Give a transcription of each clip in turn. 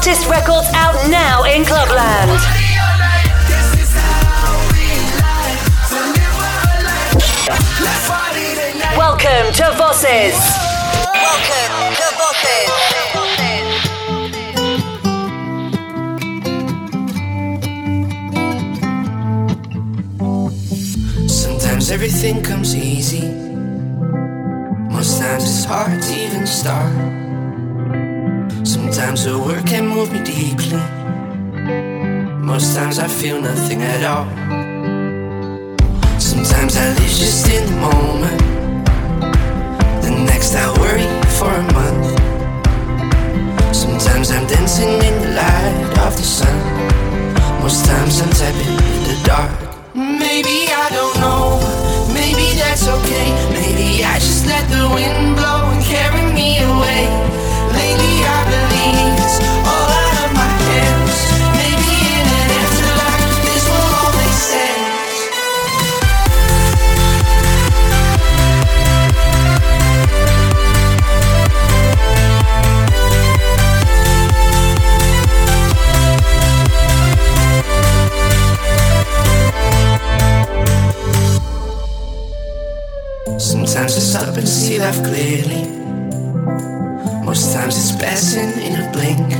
records out now in Clubland. Welcome to Vosses. Welcome to Vosses. Sometimes everything comes easy. Most times it's hard to even start. Sometimes the work can move me deeply. Most times I feel nothing at all. Sometimes I live just in the moment. The next I worry for a month. Sometimes I'm dancing in the light of the sun. Most times I'm tapping in the dark. Maybe I don't know. Maybe that's okay. Maybe I just let the wind blow and carry me away. Lately I believe Sometimes I stop and see life clearly. Most times it's passing in a blink.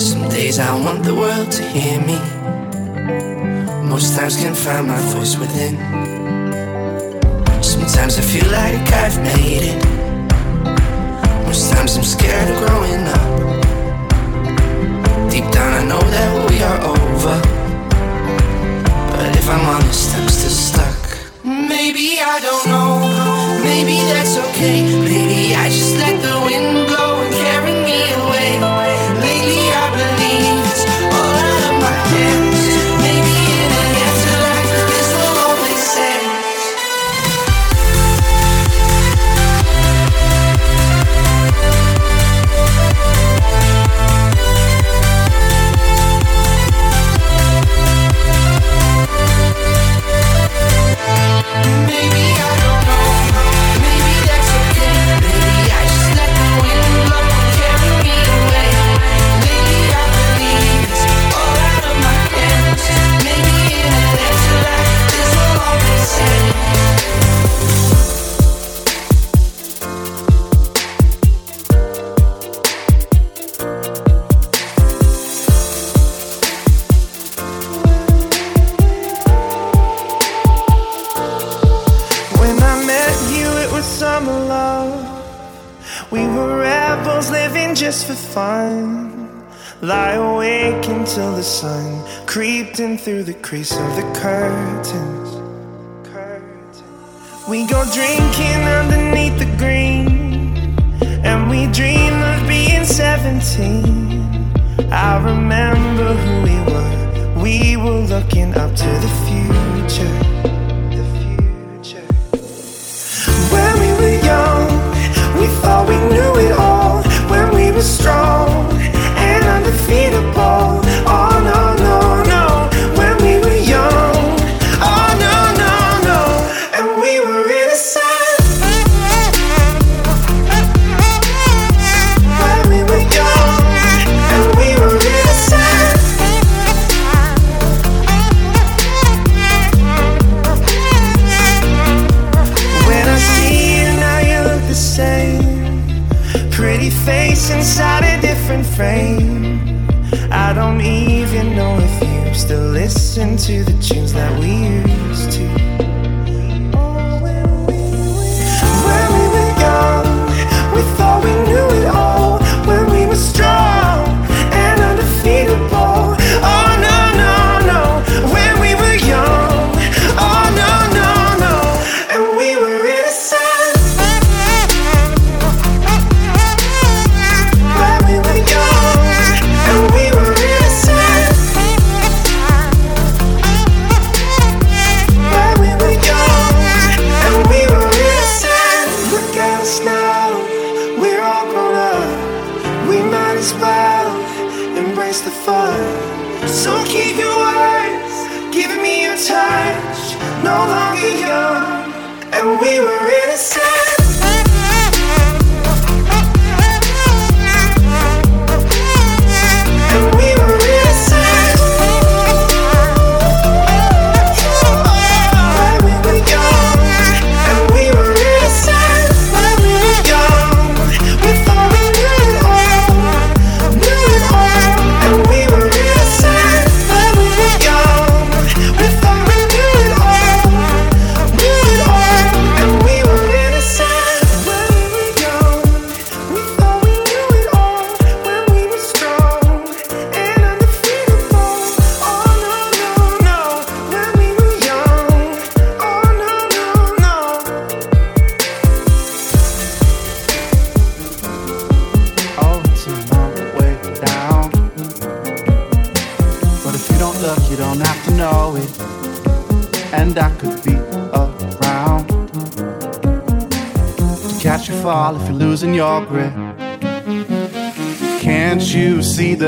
Some days I want the world to hear me. Most times can't find my voice within. Sometimes I feel like I've made it. Most times I'm scared of growing up. Deep down I know that we are over. But if I'm honest, I'm still stuck. Maybe I don't know. Maybe that's okay. Maybe I just let the wind blow fun. Lie awake until the sun creeped in through the crease of the curtains. We go drinking underneath the green, and we dream of being 17. I remember who we were. We were looking up to the future. The future.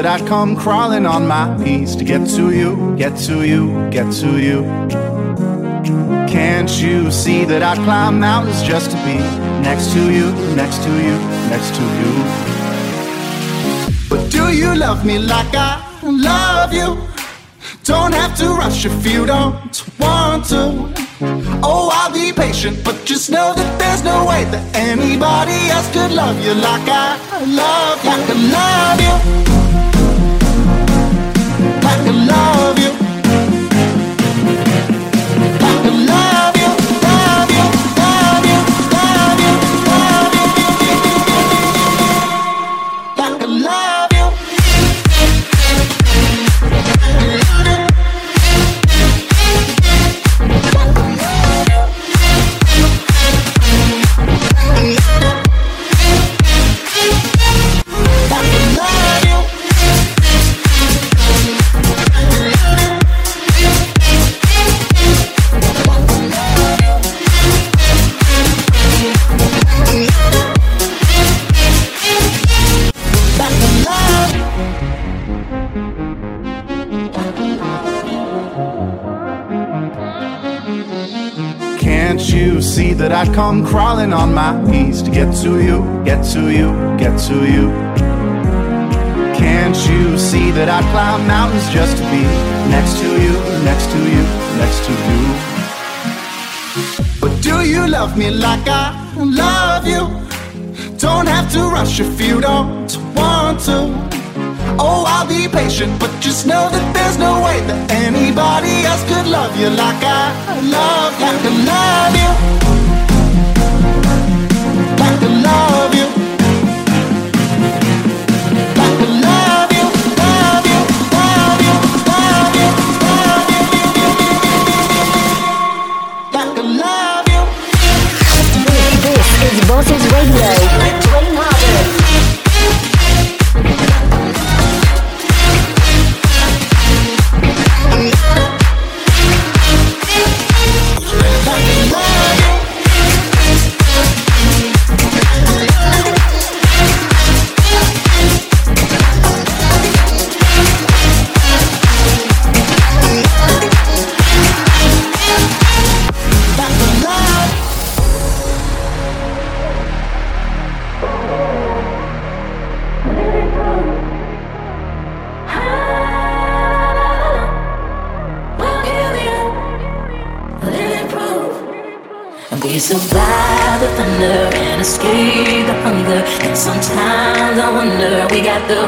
That I come crawling on my knees to get to you, get to you, get to you? Can't you see that I climb mountains just to be next to you, next to you, next to you? But do you love me like I love you? Don't have to rush if you don't want to. Oh, I'll be patient, but just know that there's no way that anybody else could love you like I love you. Like I love you. Come crawling on my knees to get to you, get to you, get to you. Can't you see that I'd climb mountains just to be next to you, next to you, next to you? But do you love me like I love you? Don't have to rush if you don't want to. Oh, I'll be patient, but just know that there's no way that anybody else could love you like I love. Like I love you. I love you. Survive the thunder and escape the hunger. And sometimes I wonder we got the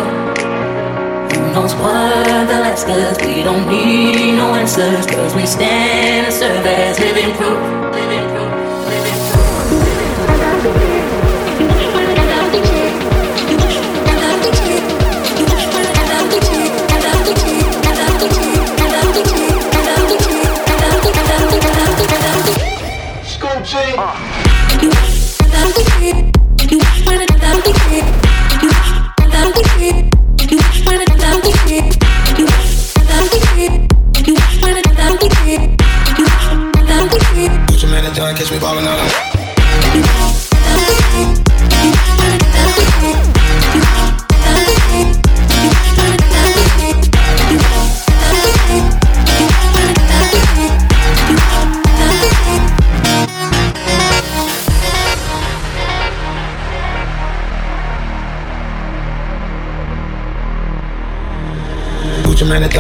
who knows what the last cause we don't need no answers cause we stand and serve as living proof. Living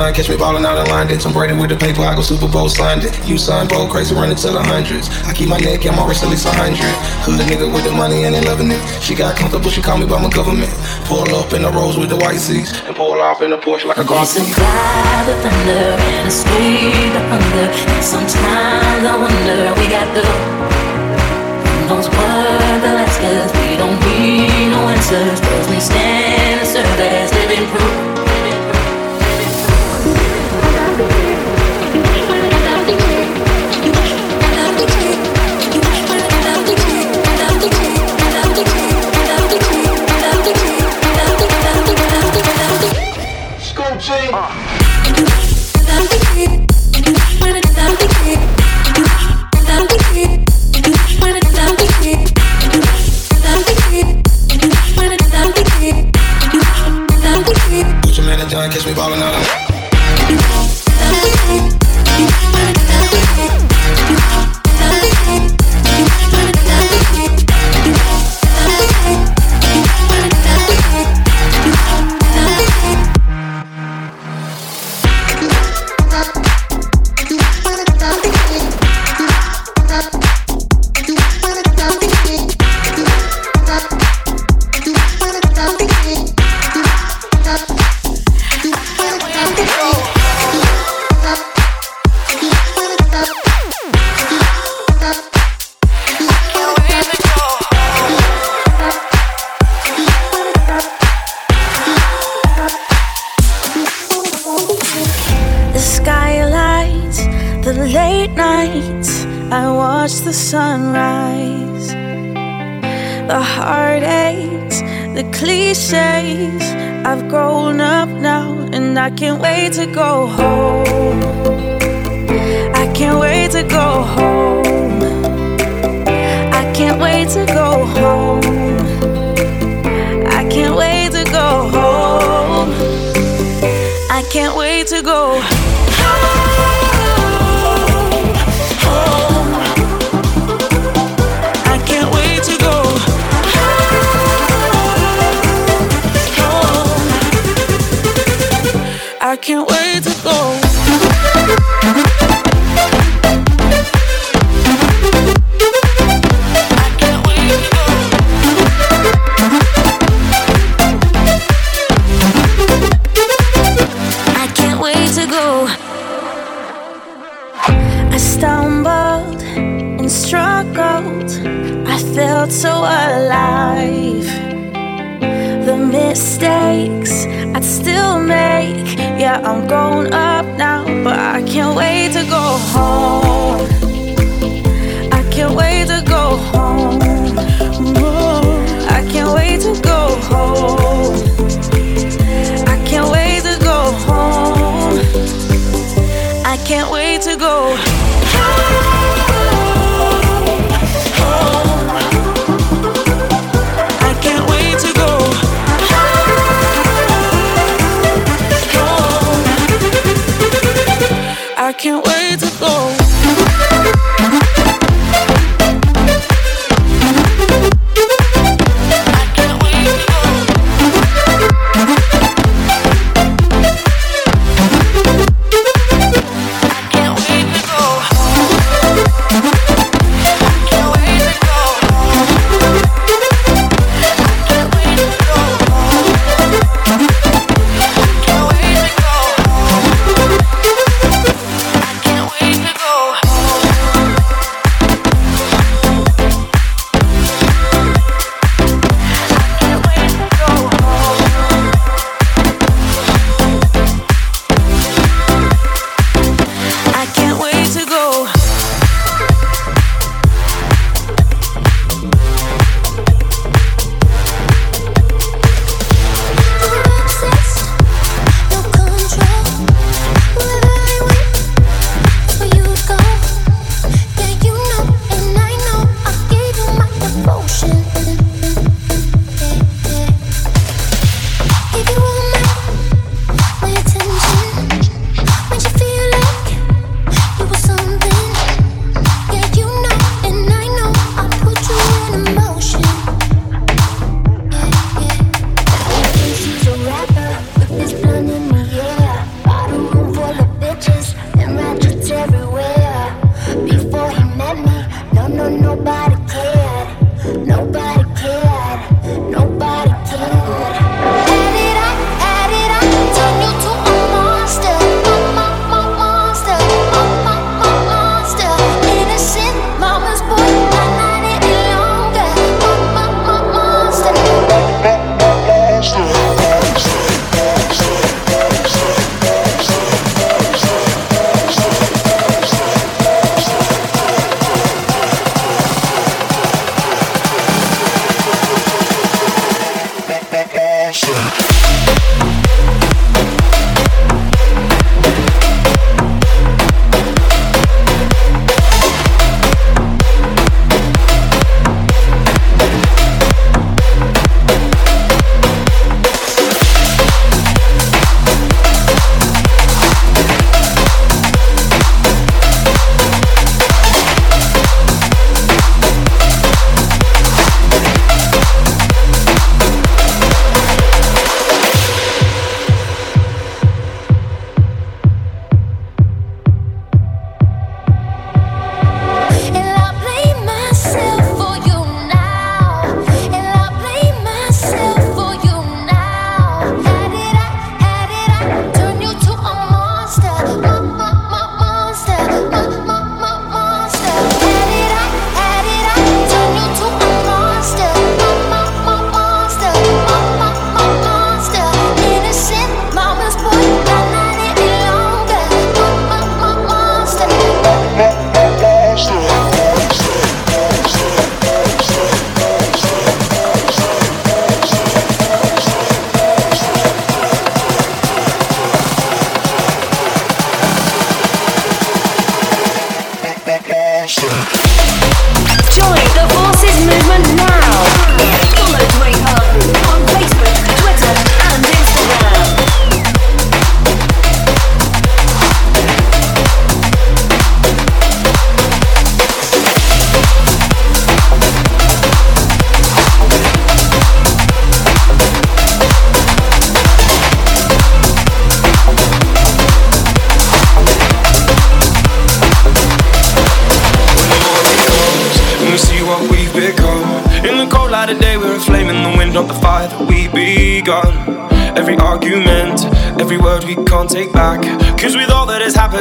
Gucci catch me ballin' out of line. Did Tom Brady with the paper, I go Super Bowl signed it. You sign bold, crazy, running to the hundreds. I keep my neck and my wrist at least a hundred. Hood nigga with the money and they loving it. She got comfortable, she call me by my government. Pull up in the rose with the white seats and pull off in the Porsche like a golf. Survive the thunder and escape the. And sometimes I wonder we got the what the last cause we don't need no answers. Cause we stand and serve as living proof.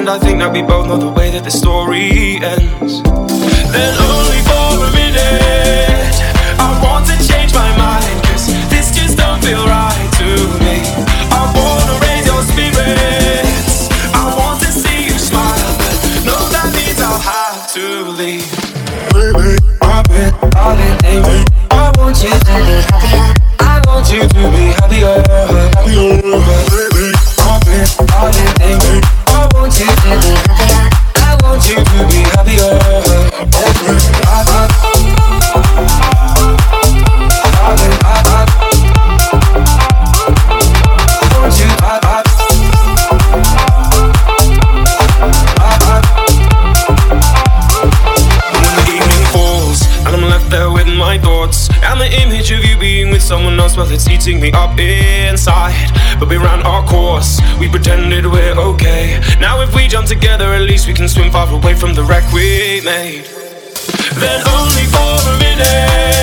Happened, I think that we both know the way that the story ends. Then only for a minute, I want to change my mind. Cause this just don't feel right to me. I wanna raise your spirits. I want to see you smile. But no, that means I'll have to leave. I've been, I've been. I want you to be happier. I want you to be happier. Eating me up inside. But we ran our course, we pretended we're okay. Now, if we jump together, at least we can swim far away from the wreck we made. Then, only for a minute,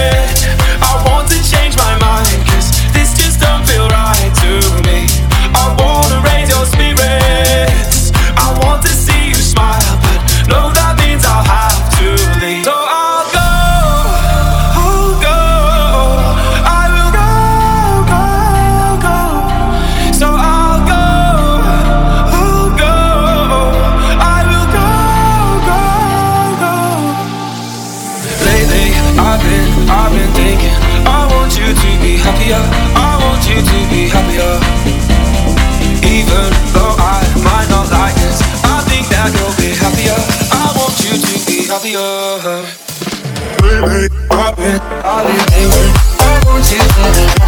Been, I've been thinking. I want you be.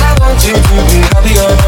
I want you to be. Happier.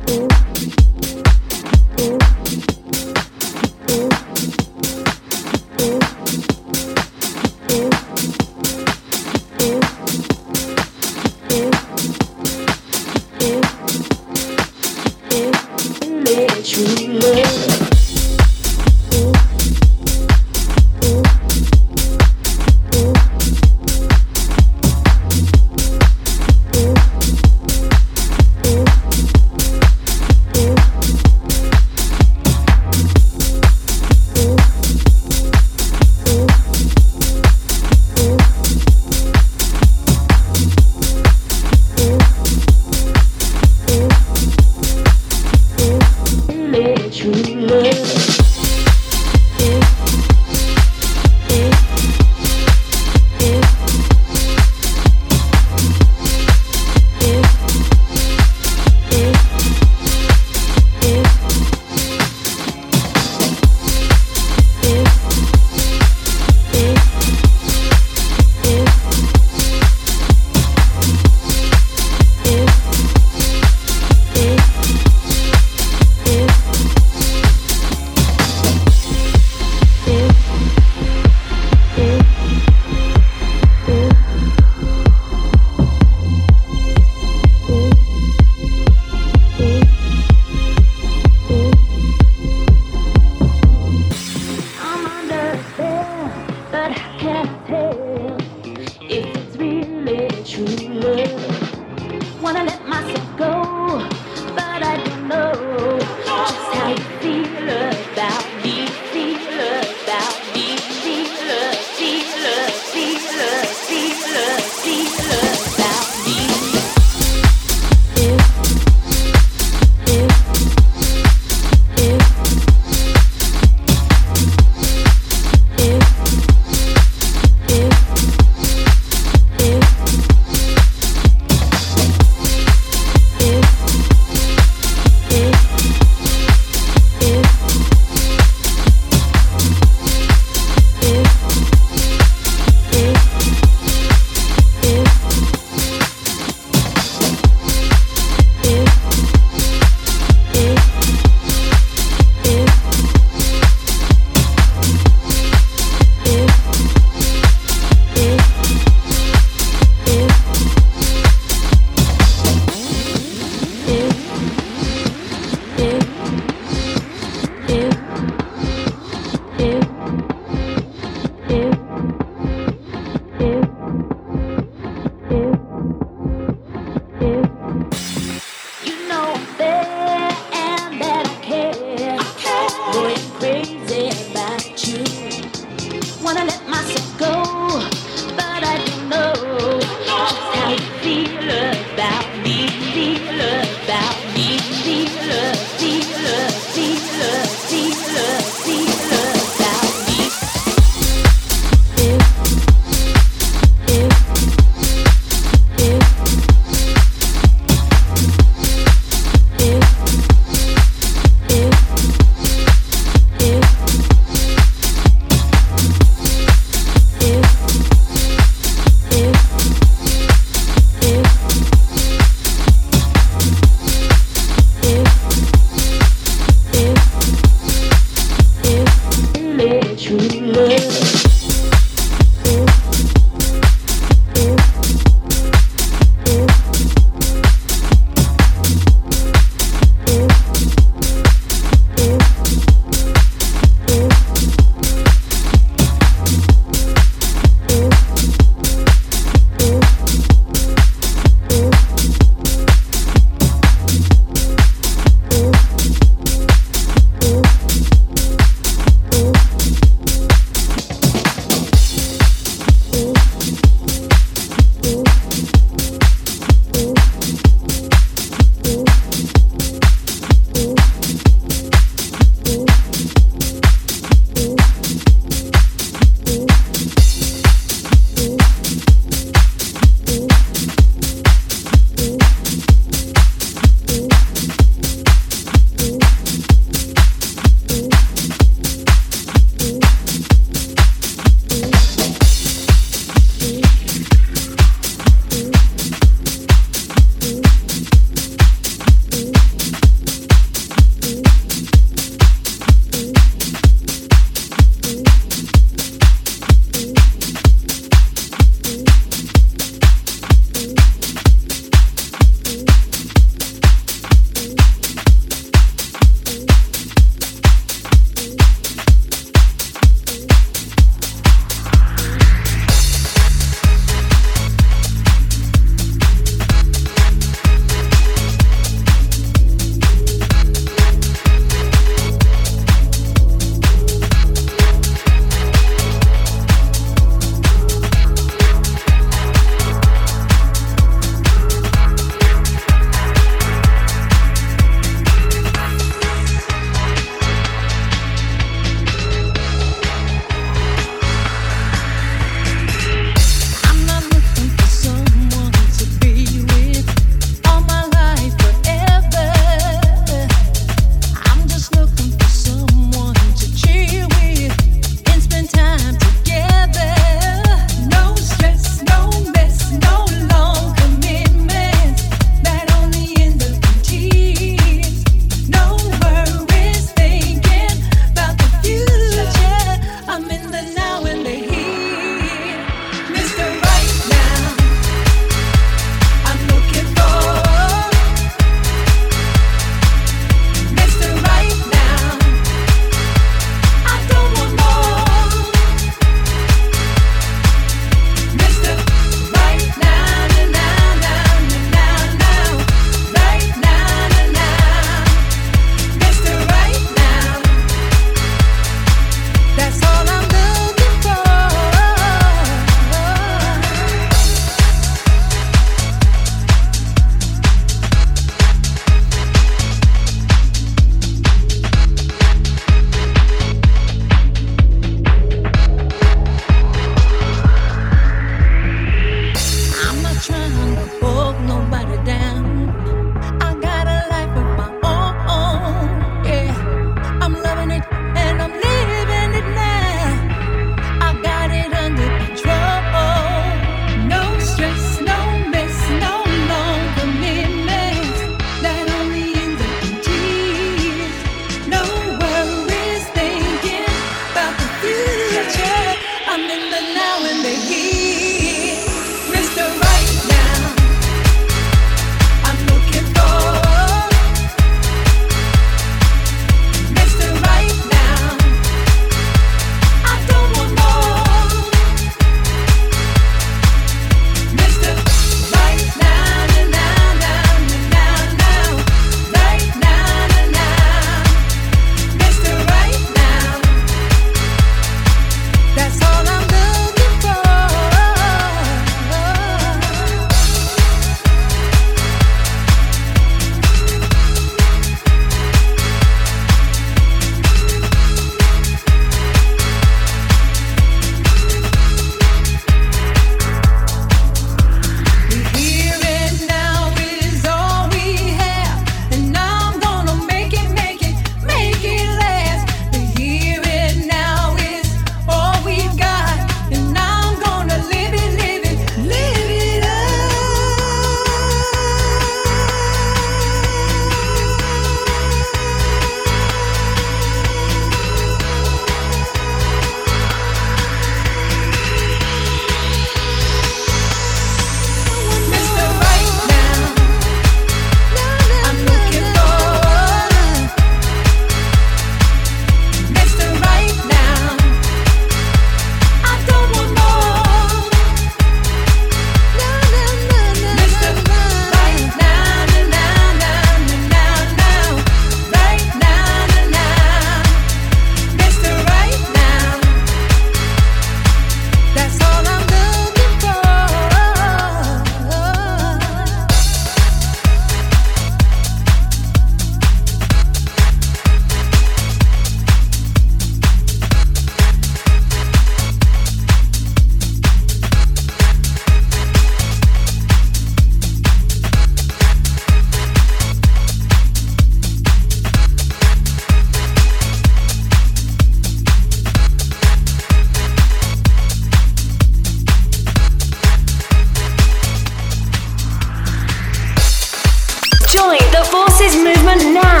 Join the Forces movement now.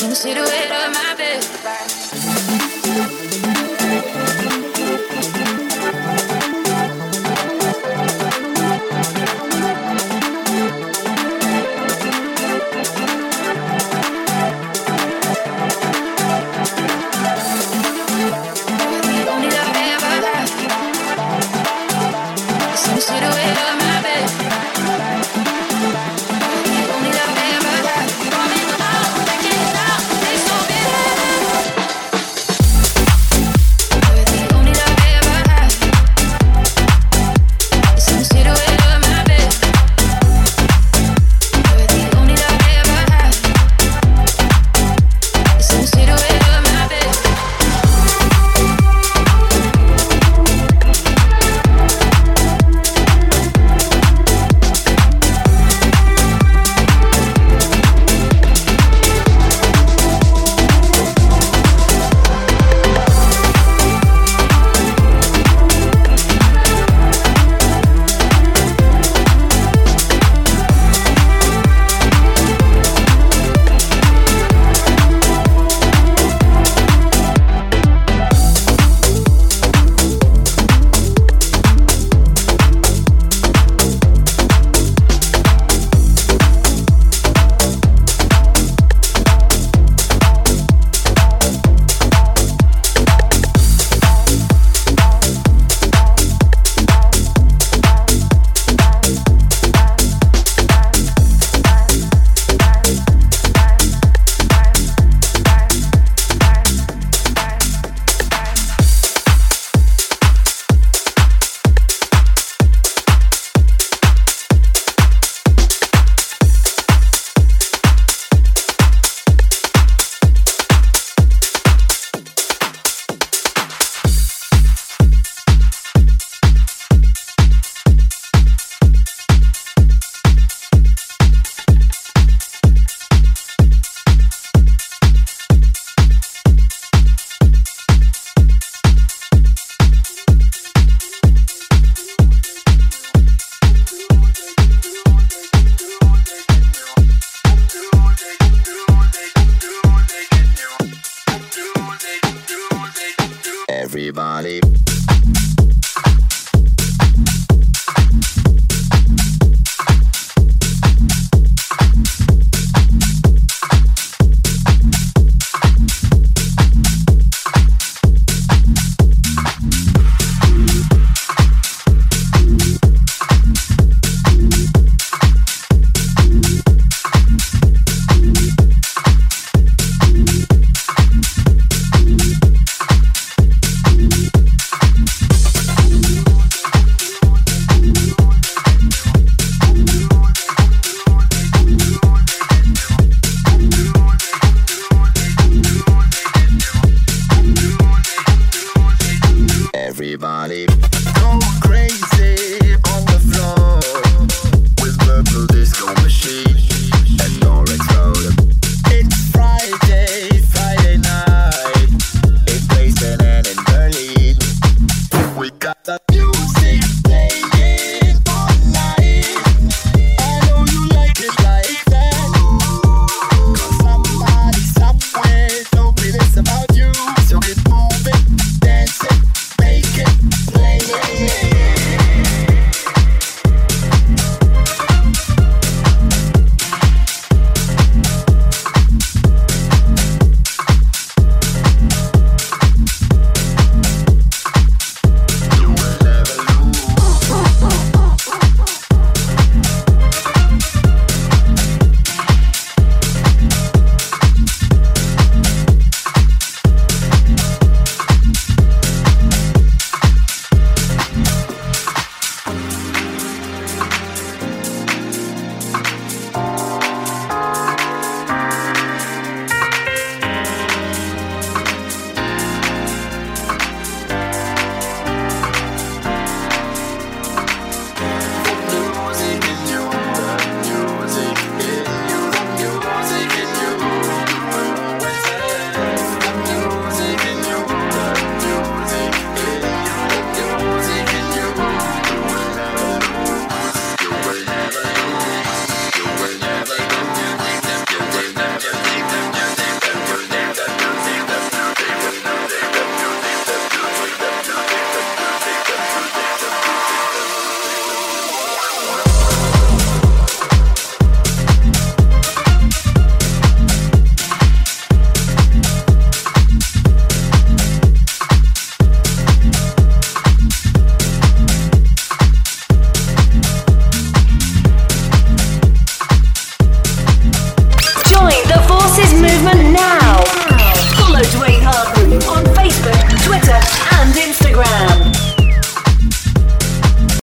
I ever had. It's in the silhouette of my bed.